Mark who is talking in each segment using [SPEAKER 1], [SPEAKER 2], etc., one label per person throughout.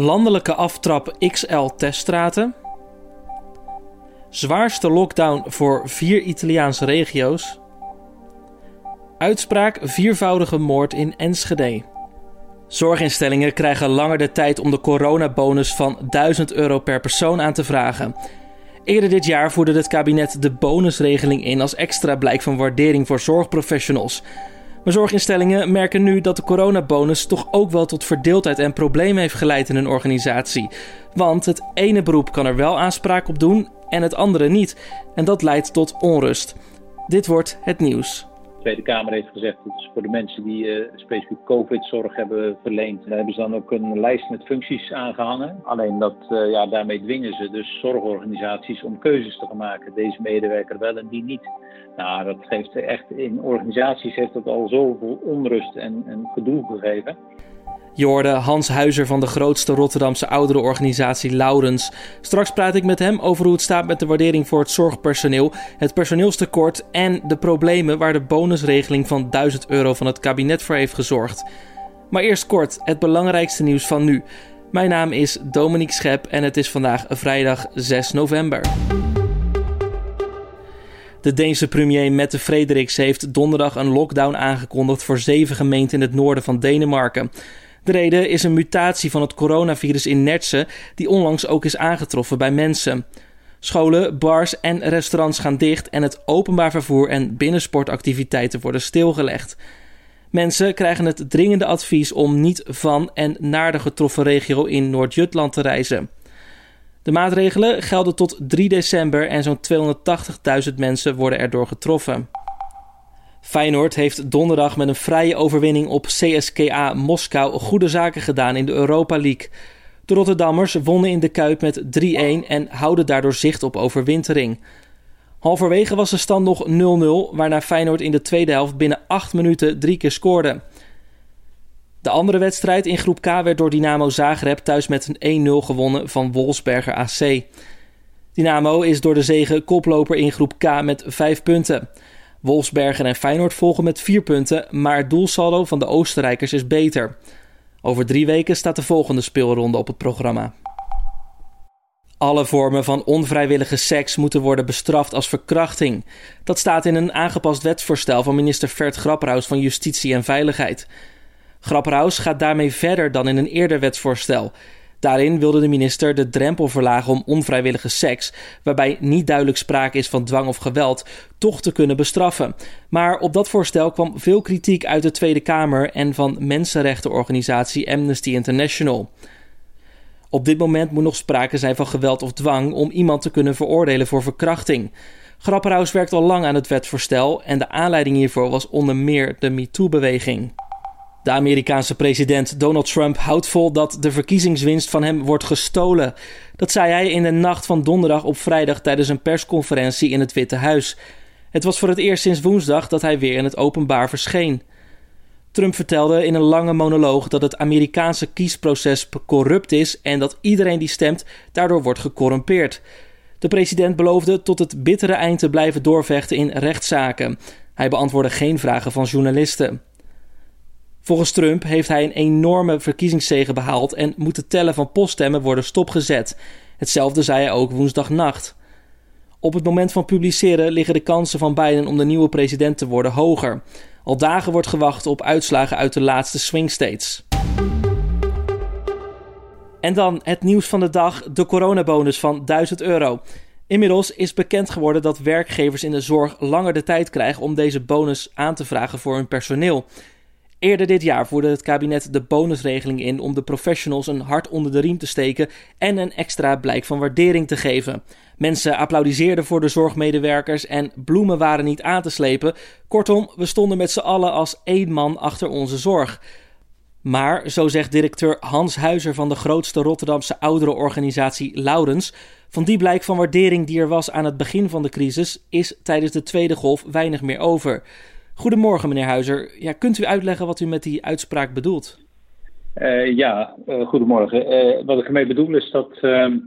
[SPEAKER 1] Landelijke aftrap XL teststraten. Zwaarste lockdown voor vier Italiaanse regio's. Uitspraak viervoudige moord in Enschede. Zorginstellingen krijgen langer de tijd om de coronabonus van 1000 euro per persoon aan te vragen. Eerder dit jaar voerde het kabinet de bonusregeling in als extra blijk van waardering voor zorgprofessionals. Maar zorginstellingen merken nu dat de coronabonus toch ook wel tot verdeeldheid en problemen heeft geleid in hun organisatie. Want het ene beroep kan er wel aanspraak op doen en het andere niet. En dat leidt tot onrust. Dit wordt het nieuws.
[SPEAKER 2] De Tweede Kamer heeft gezegd dat is voor de mensen die uh, specifiek COVID-zorg hebben verleend. Daar hebben ze dan ook een lijst met functies aangehangen. Alleen dat, uh, ja, daarmee dwingen ze dus zorgorganisaties om keuzes te gaan maken. Deze medewerker wel en die niet. Nou, dat geeft echt in organisaties heeft dat al zoveel onrust en, en gedoe gegeven.
[SPEAKER 1] Je hoorde Hans Huizer van de grootste Rotterdamse ouderenorganisatie Laurens. Straks praat ik met hem over hoe het staat met de waardering voor het zorgpersoneel, het personeelstekort en de problemen waar de bonusregeling van 1000 euro van het kabinet voor heeft gezorgd. Maar eerst kort het belangrijkste nieuws van nu. Mijn naam is Dominique Schep en het is vandaag vrijdag 6 november. De Deense premier Mette Frederiks heeft donderdag een lockdown aangekondigd voor zeven gemeenten in het noorden van Denemarken. De reden is een mutatie van het coronavirus in Nertsen, die onlangs ook is aangetroffen bij mensen. Scholen, bars en restaurants gaan dicht en het openbaar vervoer en binnensportactiviteiten worden stilgelegd. Mensen krijgen het dringende advies om niet van en naar de getroffen regio in Noord-Jutland te reizen. De maatregelen gelden tot 3 december en zo'n 280.000 mensen worden erdoor getroffen. Feyenoord heeft donderdag met een vrije overwinning op CSKA Moskou goede zaken gedaan in de Europa League. De Rotterdammers wonnen in de Kuip met 3-1 en houden daardoor zicht op overwintering. Halverwege was de stand nog 0-0, waarna Feyenoord in de tweede helft binnen 8 minuten drie keer scoorde. De andere wedstrijd in groep K werd door Dynamo Zagreb thuis met een 1-0 gewonnen van Wolfsberger AC. Dynamo is door de zege koploper in groep K met 5 punten. Wolfsberger en Feyenoord volgen met 4 punten, maar het doelsaldo van de Oostenrijkers is beter. Over drie weken staat de volgende speelronde op het programma. Alle vormen van onvrijwillige seks moeten worden bestraft als verkrachting. Dat staat in een aangepast wetsvoorstel van minister Vert Grapperhaus van Justitie en Veiligheid. Grapperhaus gaat daarmee verder dan in een eerder wetsvoorstel. Daarin wilde de minister de drempel verlagen om onvrijwillige seks, waarbij niet duidelijk sprake is van dwang of geweld, toch te kunnen bestraffen. Maar op dat voorstel kwam veel kritiek uit de Tweede Kamer en van mensenrechtenorganisatie Amnesty International. Op dit moment moet nog sprake zijn van geweld of dwang om iemand te kunnen veroordelen voor verkrachting. Grapperhaus werkt al lang aan het wetsvoorstel en de aanleiding hiervoor was onder meer de MeToo-beweging. De Amerikaanse president Donald Trump houdt vol dat de verkiezingswinst van hem wordt gestolen. Dat zei hij in de nacht van donderdag op vrijdag tijdens een persconferentie in het Witte Huis. Het was voor het eerst sinds woensdag dat hij weer in het openbaar verscheen. Trump vertelde in een lange monoloog dat het Amerikaanse kiesproces corrupt is en dat iedereen die stemt daardoor wordt gecorrumpeerd. De president beloofde tot het bittere eind te blijven doorvechten in rechtszaken. Hij beantwoordde geen vragen van journalisten. Volgens Trump heeft hij een enorme verkiezingszege behaald en moet het tellen van poststemmen worden stopgezet. Hetzelfde zei hij ook woensdagnacht. Op het moment van publiceren liggen de kansen van Biden om de nieuwe president te worden hoger. Al dagen wordt gewacht op uitslagen uit de laatste swing states. En dan het nieuws van de dag: de coronabonus van 1000 euro. Inmiddels is bekend geworden dat werkgevers in de zorg langer de tijd krijgen om deze bonus aan te vragen voor hun personeel. Eerder dit jaar voerde het kabinet de bonusregeling in om de professionals een hart onder de riem te steken en een extra blijk van waardering te geven. Mensen applaudisseerden voor de zorgmedewerkers en bloemen waren niet aan te slepen. Kortom, we stonden met z'n allen als één man achter onze zorg. Maar, zo zegt directeur Hans Huizer van de grootste Rotterdamse ouderenorganisatie Laurens, van die blijk van waardering die er was aan het begin van de crisis, is tijdens de tweede golf weinig meer over. Goedemorgen, meneer Huizer. Ja, kunt u uitleggen wat u met die uitspraak bedoelt?
[SPEAKER 2] Uh, ja, uh, goedemorgen. Uh, wat ik ermee bedoel is dat, ehm,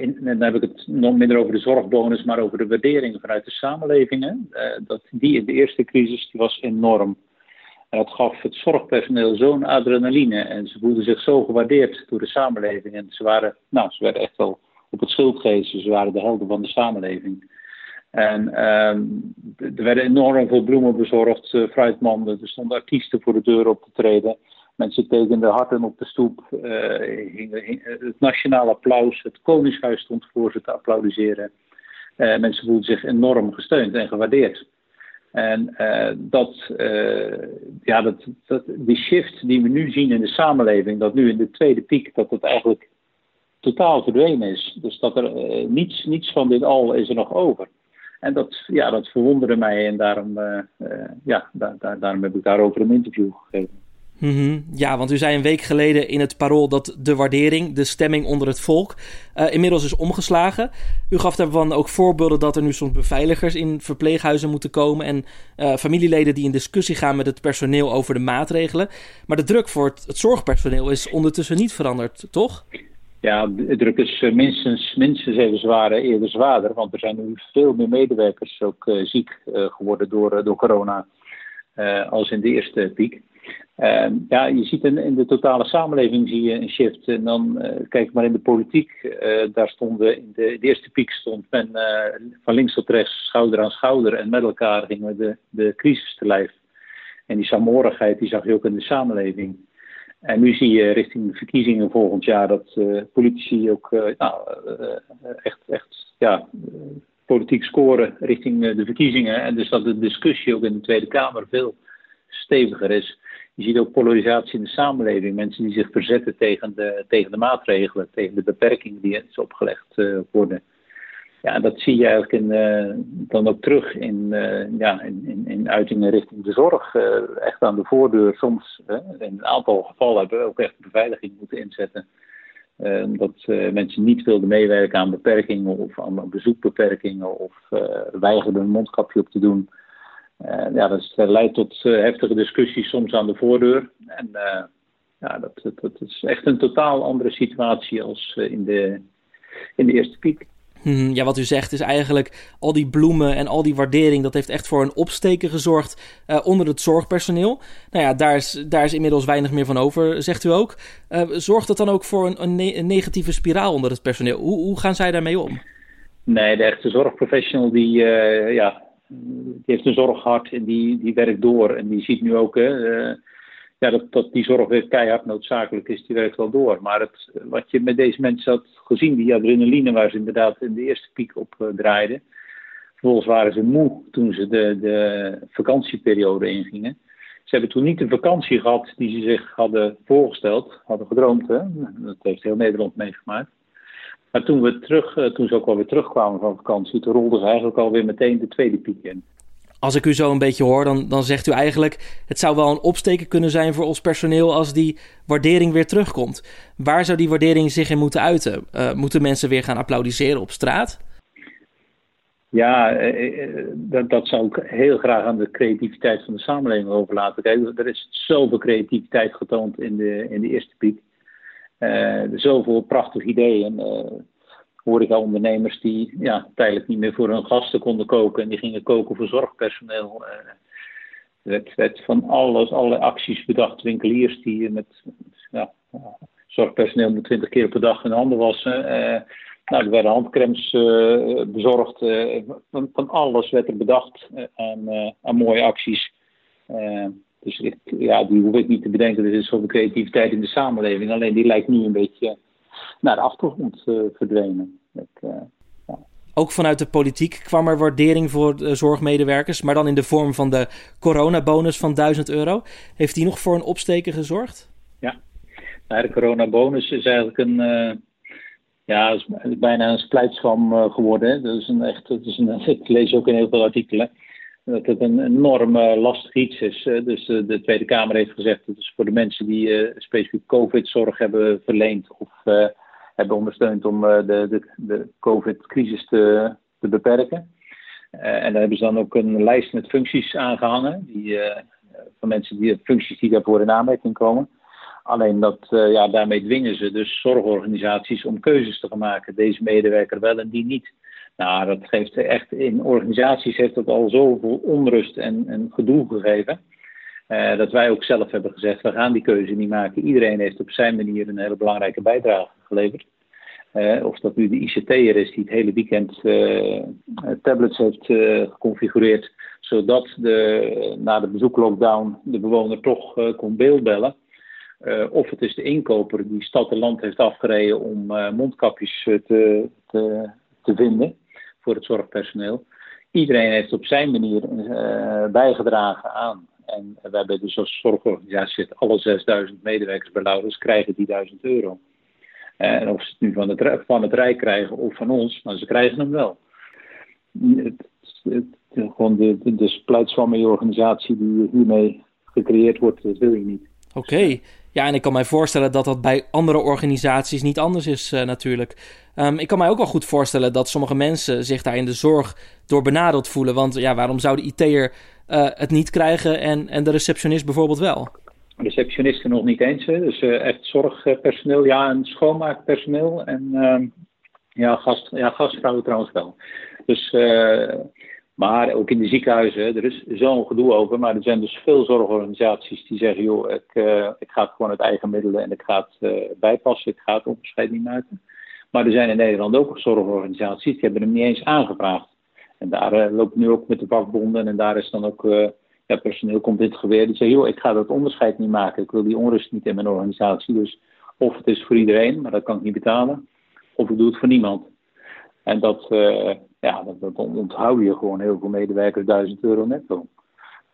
[SPEAKER 2] in, dan heb ik het nog minder over de zorgbonus, maar over de waardering vanuit de samenlevingen. dat die in de eerste crisis die was enorm. En dat gaf het zorgpersoneel zo'n adrenaline. En ze voelden zich zo gewaardeerd door de samenleving. En ze waren, nou, ze werden echt wel op het schild. Ze waren de helden van de samenleving. En ehm, er werden enorm veel bloemen bezorgd, uh, fruitmanden. Er stonden artiesten voor de deur op te treden. Mensen tekenden harten op de stoep. Uh, het nationaal applaus. Het Koningshuis stond voor ze te applaudisseren. Mensen voelden zich enorm gesteund en gewaardeerd. En dat, ja, dat, dat, die shift die we nu zien in de samenleving, dat nu in de tweede piek, dat het eigenlijk totaal verdwenen is. Dus dat er niets, niets van dit al is er nog over. En dat, ja, dat verwonderde mij en daarom, ja, daar, daar, daarom heb ik daarover een interview gegeven.
[SPEAKER 1] -hmm. Ja, want u zei een week geleden in het parool dat de waardering, de stemming onder het volk, uh, inmiddels is omgeslagen. U gaf daarvan ook voorbeelden dat er nu soms beveiligers in verpleeghuizen moeten komen en familieleden die in discussie gaan met het personeel over de maatregelen. Maar de druk voor het, het zorgpersoneel is ondertussen niet veranderd, toch?
[SPEAKER 2] Ja, de druk is uh, minstens, minstens even zwaar, eerder zwaarder, want er zijn nu veel meer medewerkers ook ziek geworden door, door corona als in de eerste piek. Uh, ja, je ziet in, de totale samenleving zie je een shift. En dan kijk maar in de politiek. Daar stonden in de, eerste piek stond men eh, van links tot rechts schouder aan schouder. En met elkaar gingen we de, de crisis te lijf. En die saamhorigheid die zag je ook in de samenleving. En nu zie je richting de verkiezingen volgend jaar dat politici ook nou, echt, echt ja, politiek scoren richting de verkiezingen. En dus dat de discussie ook in de Tweede Kamer veel steviger is. Je ziet ook polarisatie in de samenleving. Mensen die zich verzetten tegen de, tegen de maatregelen, tegen de beperkingen die is opgelegd uh, worden. Ja, dat zie je eigenlijk in, uh, dan ook terug in, uh, ja, in, in, in, uitingen richting de zorg. echt aan de voordeur. Soms, in een aantal gevallen hebben we ook echt beveiliging moeten inzetten. omdat mensen niet wilden meewerken aan beperkingen of aan bezoekbeperkingen of weigerden een mondkapje op te doen. Ja, dat leidt tot heftige discussies soms aan de voordeur. En ja, dat, dat, dat, is echt een totaal andere situatie als in, de, in de eerste piek.
[SPEAKER 1] Hmm, ja, wat u zegt is eigenlijk al die bloemen en al die waardering, dat heeft echt voor een opsteken gezorgd onder het zorgpersoneel. Nou ja, daar is, daar is inmiddels weinig meer van over, zegt u ook. zorgt dat dan ook voor een, een, ne een, negatieve spiraal onder het personeel? Hoe, hoe gaan zij daarmee om?
[SPEAKER 2] Nee, de echte zorgprofessional die, ja, die heeft een zorghart en die, die werkt door. En die ziet nu ook uh, ja, dat, die zorg weer keihard noodzakelijk is, die werkt wel door. Maar het, wat je met deze mensen had gezien, die adrenaline waar ze inderdaad in de eerste piek op uh, draaiden. Vervolgens waren ze moe toen ze de, de vakantieperiode ingingen. Ze hebben toen niet de vakantie gehad die ze zich hadden voorgesteld, hadden gedroomd. Hè? Dat heeft heel Nederland meegemaakt. Maar toen, we terug, eh, toen ze ook alweer terugkwamen van vakantie, toen rolden ze eigenlijk alweer meteen de tweede piek in.
[SPEAKER 1] Als ik u zo een beetje hoor, dan, dan zegt u eigenlijk: het zou wel een opsteken kunnen zijn voor ons personeel als die waardering weer terugkomt. Waar zou die waardering zich in moeten uiten? Uh, moeten mensen weer gaan applaudisseren op straat?
[SPEAKER 2] Ja, eh, dat, dat zou ik heel graag aan de creativiteit van de samenleving overlaten. Er is zoveel creativiteit getoond in de, in de eerste piek. Uh, zoveel prachtige ideeën. Uh, ondernemers die ja, tijdelijk niet meer voor hun gasten konden koken en die gingen koken voor zorgpersoneel. Uh, er werd, van alles, allerlei acties bedacht. Winkeliers die met ja, zorgpersoneel moet twintig keer per dag hun handen wassen. nou, er werden handcremes bezorgd. Van, van, alles werd er bedacht aan, aan mooie acties. Dus ik, ja, die hoef ik niet te bedenken. Er is zoveel creativiteit in de samenleving. Alleen die lijkt nu een beetje naar de achtergrond uh, verdwenen. Uh,
[SPEAKER 1] ja. Ook vanuit de politiek kwam er waardering voor de zorgmedewerkers, maar dan in de vorm van de coronabonus van 1000 euro. Heeft die nog voor een opsteken gezorgd?
[SPEAKER 2] Ja, nou, de coronabonus is eigenlijk een, uh, ja, is bijna een splijtscham geworden. Dat is een echt, dat is een, ik lees ook in heel veel artikelen dat het een enorm uh, lastig iets is. dus uh, de Tweede Kamer heeft gezegd dat is voor de mensen die uh, specifiek COVID-zorg hebben verleend of hebben ondersteund om de, de, de COVID-crisis te, te beperken. en daar hebben ze dan ook een lijst met functies aangehangen, die, van mensen die functies die daarvoor in aanmerking komen. Alleen dat, ja, daarmee dwingen ze dus zorgorganisaties om keuzes te gaan maken. Deze medewerker wel en die niet. Nou, dat geeft echt in organisaties heeft dat al zoveel onrust en, en gedoe gegeven. Dat wij ook zelf hebben gezegd, we gaan die keuze niet maken. Iedereen heeft op zijn manier een hele belangrijke bijdrage geleverd. of dat nu de ICT'er is die het hele weekend tablets heeft geconfigureerd, zodat de, na de bezoeklockdown de bewoner toch kon beeldbellen. of het is de inkoper die stad en land heeft afgereden om mondkapjes te, te, te vinden voor het zorgpersoneel. Iedereen heeft op zijn manier bijgedragen aan. En we hebben dus als zorgorganisatie alle 6000 medewerkers bij Laurens krijgen die 1000 euro. En of ze het nu van het, van het Rijk krijgen of van ons, maar ze krijgen hem wel. Het, het, gewoon de, de, de organisatie die hiermee gecreëerd wordt, dat wil je niet.
[SPEAKER 1] Oké, ja, en ik kan mij voorstellen dat dat bij andere organisaties niet anders is uh, natuurlijk. Um, ik kan mij ook wel goed voorstellen dat sommige mensen zich daar in de zorg door benadeeld voelen. Want ja, waarom zou de IT'er uh, het niet krijgen en, en de receptionist bijvoorbeeld wel?
[SPEAKER 2] Receptionisten nog niet eens. Dus uh, echt zorgpersoneel, ja, en schoonmaakpersoneel. En uh, ja, gast, ja, gastvrouwen trouwens wel. Dus maar ook in de ziekenhuizen, er is zo'n gedoe over. Maar er zijn dus veel zorgorganisaties die zeggen: joh, ik, uh, ik ga het gewoon uit eigen middelen en ik ga het uh, bijpassen. Ik ga het onderscheid niet maken. Maar er zijn in Nederland ook zorgorganisaties die hebben hem niet eens aangevraagd. En daar uh, loopt nu ook met de vakbonden en daar is dan ook. ja, personeel komt in het geweer. Die zegt: joh, ik ga dat onderscheid niet maken. Ik wil die onrust niet in mijn organisatie. Dus of het is voor iedereen, maar dat kan ik niet betalen. Of ik doe het voor niemand. En dat, ja, dat, dat onthoud je gewoon heel veel medewerkers 1000 euro netto.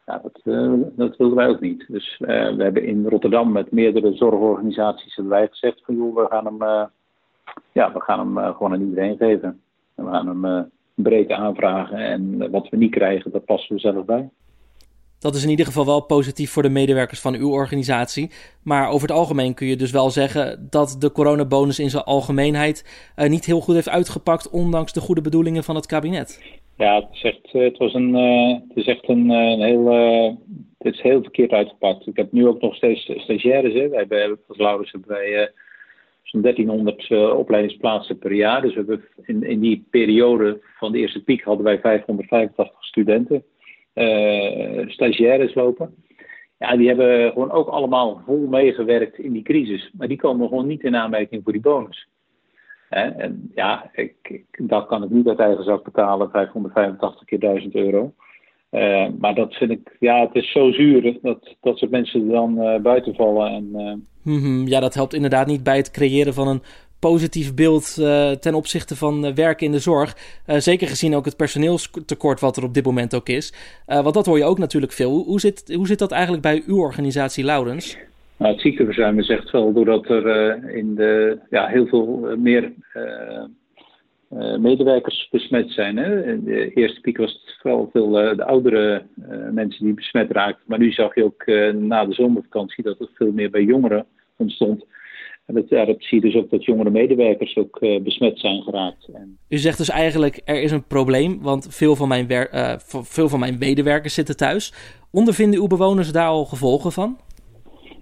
[SPEAKER 2] Ja, dat, uh, dat wilden wij ook niet. Dus uh, we hebben in Rotterdam met meerdere zorgorganisaties hebben wij gezegd van joh, we gaan hem, uh, ja, we gaan hem gewoon aan iedereen geven. En we gaan hem breed aanvragen en wat we niet krijgen, dat passen we zelf bij.
[SPEAKER 1] Dat is in ieder geval wel positief voor de medewerkers van uw organisatie. Maar over het algemeen kun je dus wel zeggen dat de coronabonus in zijn algemeenheid uh, niet heel goed heeft uitgepakt, ondanks de goede bedoelingen van het kabinet.
[SPEAKER 2] Ja, het is echt, eh, het was een, uh, het is echt een, een heel, het is heel verkeerd uitgepakt. Ik heb nu ook nog steeds stagiaires. Hè. Wij hebben, als Laurens hebben wij zo'n 1300 opleidingsplaatsen per jaar. Dus we hebben in, in die periode van de eerste piek hadden wij 585 studenten stagiaires lopen. Ja, die hebben gewoon ook allemaal vol meegewerkt in die crisis. Maar die komen gewoon niet in aanmerking voor die bonus. En ja, ik, ik, dat kan ik niet uit eigen zak betalen, 585 keer 1000 euro. Uh, maar dat vind ik, ja, het is zo zuur dat dat soort mensen dan uh, buiten vallen. En,
[SPEAKER 1] -hmm, ja, dat helpt inderdaad niet bij het creëren van een positief beeld uh, ten opzichte van uh, werken in de zorg. Uh, zeker gezien ook het personeelstekort wat er op dit moment ook is. want dat hoor je ook natuurlijk veel. Hoe, hoe, zit, hoe zit dat eigenlijk bij uw organisatie, Laurens?
[SPEAKER 2] Nou, het ziekenverzuim is echt wel doordat er in de, ja, heel veel meer medewerkers besmet zijn. Hè? In de eerste piek was het vooral veel de oudere mensen die besmet raakten. Maar nu zag je ook na de zomervakantie dat het veel meer bij jongeren ontstond. En dat, zie je dus ook dat jongere medewerkers ook uh, besmet zijn geraakt. En...
[SPEAKER 1] U zegt dus eigenlijk, er is een probleem, want veel van, mijn uh, veel van mijn medewerkers zitten thuis. Ondervinden uw bewoners daar al gevolgen van?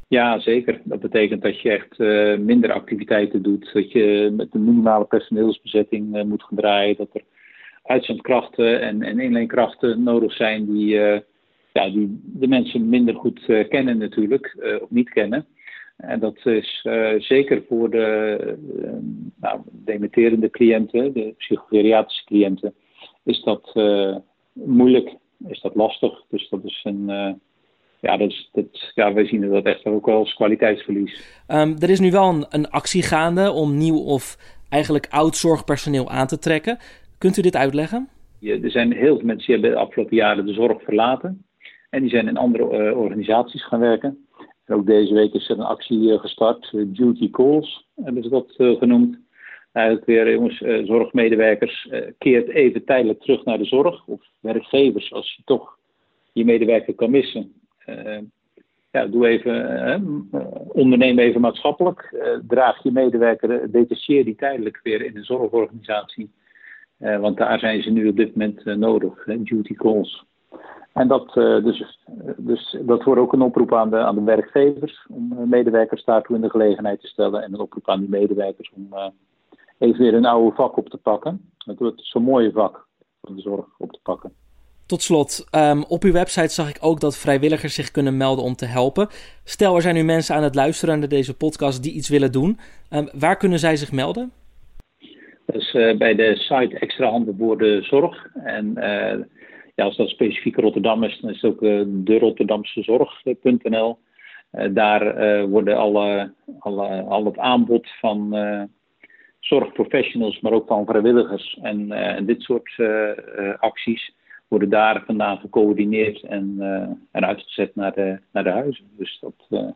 [SPEAKER 2] Ja, zeker. Dat betekent dat je echt uh, minder activiteiten doet. Dat je met een minimale personeelsbezetting moet gaan draaien. Dat er uitzendkrachten en, en inleenkrachten nodig zijn die, ja, die de mensen minder goed kennen natuurlijk, of niet kennen. En dat is uh, zeker voor de uh, nou, dementerende cliënten, de psychogeriatrische cliënten, is dat uh, moeilijk, is dat lastig. Dus dat is een, ja, dat is, dat, ja, wij zien dat echt ook wel als kwaliteitsverlies.
[SPEAKER 1] Um, er is nu wel een, een actie gaande om nieuw of eigenlijk oud zorgpersoneel aan te trekken. Kunt u dit uitleggen?
[SPEAKER 2] Ja, er zijn heel veel mensen die hebben de afgelopen jaren de zorg verlaten. En die zijn in andere organisaties gaan werken ook deze week is er een actie eh, gestart, eh, Duty Calls hebben ze dat eh, genoemd. Eigenlijk weer, jongens, zorgmedewerkers, keert even tijdelijk terug naar de zorg. Of werkgevers, als je toch je medewerker kan missen. ja, doe even, onderneem even maatschappelijk. draag je medewerker, detacheer die tijdelijk weer in een zorgorganisatie. want daar zijn ze nu op dit moment nodig, duty calls. En dat, uh, dus, dus dat wordt ook een oproep aan de, aan de werkgevers om uh, medewerkers daartoe in de gelegenheid te stellen. En een oproep aan die medewerkers om uh, even weer een oude vak op te pakken. Het wordt zo'n mooie vak van de zorg op te pakken.
[SPEAKER 1] Tot slot, ehm, op uw website zag ik ook dat vrijwilligers zich kunnen melden om te helpen. Stel, er zijn nu mensen aan het luisteren naar deze podcast die iets willen doen. Um, waar kunnen zij zich melden?
[SPEAKER 2] Dat is uh, bij de site Extra Handen voor de Zorg. En uh, ja, als dat specifiek Rotterdam is, dan is het ook uh, de Rotterdamse Zorg.nl. daar worden alle, alle, al het aanbod van zorgprofessionals, maar ook van vrijwilligers en, dit soort acties worden daar vandaan gecoördineerd en, en uitgezet naar de, naar de huizen. Dus dat,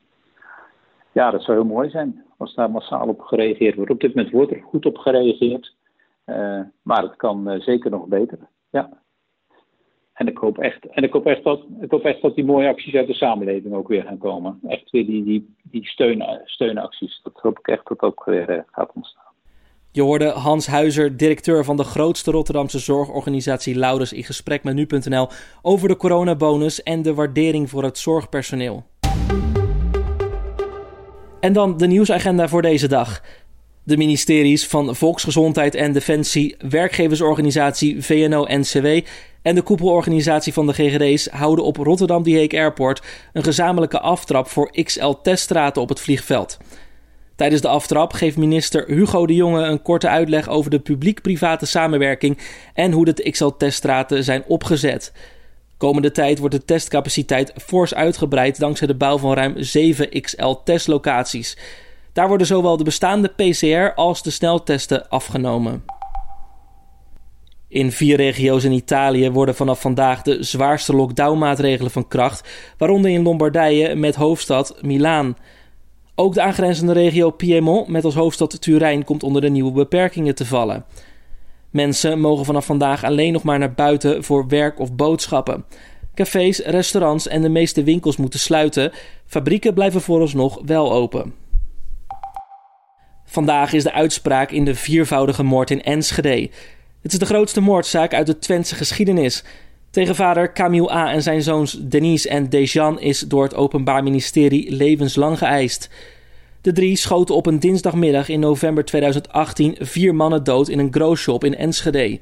[SPEAKER 2] ja, dat zou heel mooi zijn als daar massaal op gereageerd wordt. Op dit moment wordt er goed op gereageerd, maar het kan zeker nog beter. Ja. En ik hoop echt, en ik hoop echt, dat, ik hoop echt dat die mooie acties uit de samenleving ook weer gaan komen. Echt weer die, die, die steun, steunacties. Dat hoop ik echt dat ook weer gaat ontstaan.
[SPEAKER 1] Je hoorde Hans Huizer, directeur van de grootste Rotterdamse zorgorganisatie Laurens, in gesprek met nu.nl over de coronabonus en de waardering voor het zorgpersoneel. En dan de nieuwsagenda voor deze dag. De ministeries van Volksgezondheid en Defensie, werkgeversorganisatie VNO-NCW en de koepelorganisatie van de GGD's houden op Rotterdam Die Hague Airport een gezamenlijke aftrap voor XL-teststraten op het vliegveld. Tijdens de aftrap geeft minister Hugo de Jonge een korte uitleg over de publiek-private samenwerking en hoe de XL-teststraten zijn opgezet. Komende tijd wordt de testcapaciteit fors uitgebreid dankzij de bouw van ruim 7 XL-testlocaties. Daar worden zowel de bestaande PCR als de sneltesten afgenomen. In vier regio's in Italië worden vanaf vandaag de zwaarste lockdownmaatregelen van kracht, waaronder in Lombardije met hoofdstad Milaan. Ook de aangrenzende regio Piemont met als hoofdstad Turijn komt onder de nieuwe beperkingen te vallen. Mensen mogen vanaf vandaag alleen nog maar naar buiten voor werk of boodschappen. Cafés, restaurants en de meeste winkels moeten sluiten. Fabrieken blijven vooralsnog wel open. Vandaag is de uitspraak in de viervoudige moord in Enschede. Het is de grootste moordzaak uit de Twentse geschiedenis. Tegen vader Camille A. en zijn zoons Denise en Dejan is door het Openbaar Ministerie levenslang geëist. De drie schoten op een dinsdagmiddag in november 2018 vier mannen dood in een growshop in Enschede.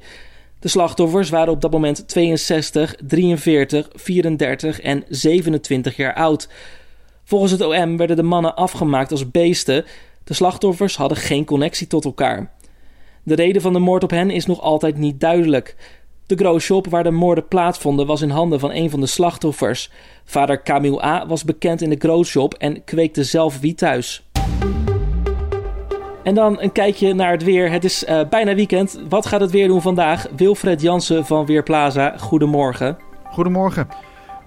[SPEAKER 1] De slachtoffers waren op dat moment 62, 43, 34 en 27 jaar oud. Volgens het OM werden de mannen afgemaakt als beesten. De slachtoffers hadden geen connectie tot elkaar. De reden van de moord op hen is nog altijd niet duidelijk. De growshop waar de moorden plaatsvonden was in handen van een van de slachtoffers. Vader Camille A. was bekend in de growshop en kweekte zelf wiet thuis. En dan een kijkje naar het weer. Het is uh, bijna weekend. Wat gaat het weer doen vandaag? Wilfred Jansen van Weerplaza, goedemorgen.
[SPEAKER 3] Goedemorgen.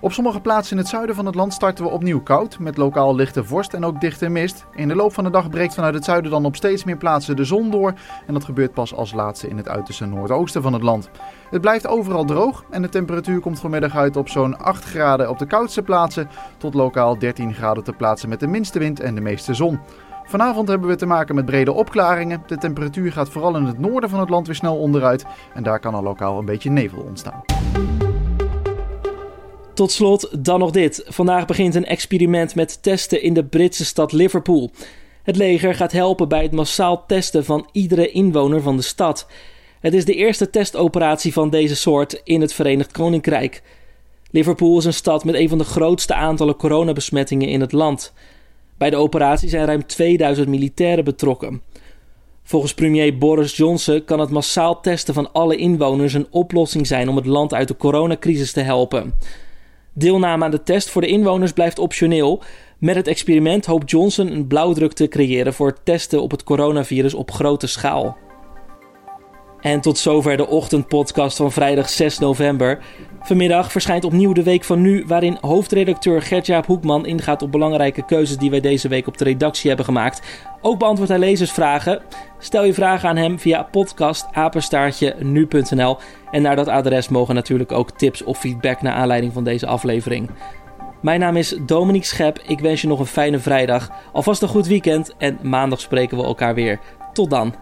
[SPEAKER 3] Op sommige plaatsen in het zuiden van het land starten we opnieuw koud, met lokaal lichte vorst en ook dichte mist. In de loop van de dag breekt vanuit het zuiden dan op steeds meer plaatsen de zon door en dat gebeurt pas als laatste in het uiterste noordoosten van het land. Het blijft overal droog en de temperatuur komt vanmiddag uit op zo'n 8 graden op de koudste plaatsen tot lokaal 13 graden de plaatsen met de minste wind en de meeste zon. Vanavond hebben we te maken met brede opklaringen. De temperatuur gaat vooral in het noorden van het land weer snel onderuit en daar kan al lokaal een beetje nevel ontstaan.
[SPEAKER 1] Tot slot dan nog dit. Vandaag begint een experiment met testen in de Britse stad Liverpool. Het leger gaat helpen bij het massaal testen van iedere inwoner van de stad. Het is de eerste testoperatie van deze soort in het Verenigd Koninkrijk. Liverpool is een stad met een van de grootste aantallen coronabesmettingen in het land. Bij de operatie zijn ruim 2000 militairen betrokken. Volgens premier Boris Johnson kan het massaal testen van alle inwoners een oplossing zijn om het land uit de coronacrisis te helpen. Deelname aan de test voor de inwoners blijft optioneel. Met het experiment hoopt Johnson een blauwdruk te creëren voor het testen op het coronavirus op grote schaal. En tot zover de ochtendpodcast van vrijdag 6 november. Vanmiddag verschijnt opnieuw de Week van Nu, waarin hoofdredacteur Gertjaap Hoekman ingaat op belangrijke keuzes die wij deze week op de redactie hebben gemaakt. Ook beantwoordt hij lezersvragen. Stel je vragen aan hem via podcastapenstaartje nu.nl. En naar dat adres mogen natuurlijk ook tips of feedback naar aanleiding van deze aflevering. Mijn naam is Dominique Schep. Ik wens je nog een fijne vrijdag. Alvast een goed weekend en maandag spreken we elkaar weer. Tot dan.